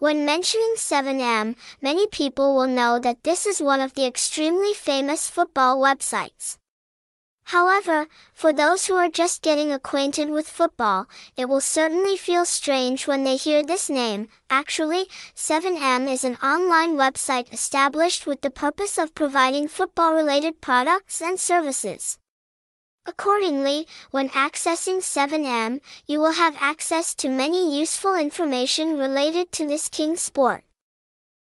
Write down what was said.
When mentioning 7M, many people will know that this is one of the extremely famous football websites. However, for those who are just getting acquainted with football, it will certainly feel strange when they hear this name. Actually, 7M is an online website established with the purpose of providing football-related products and services. Accordingly, when accessing 7M, you will have access to many useful information related to this king sport.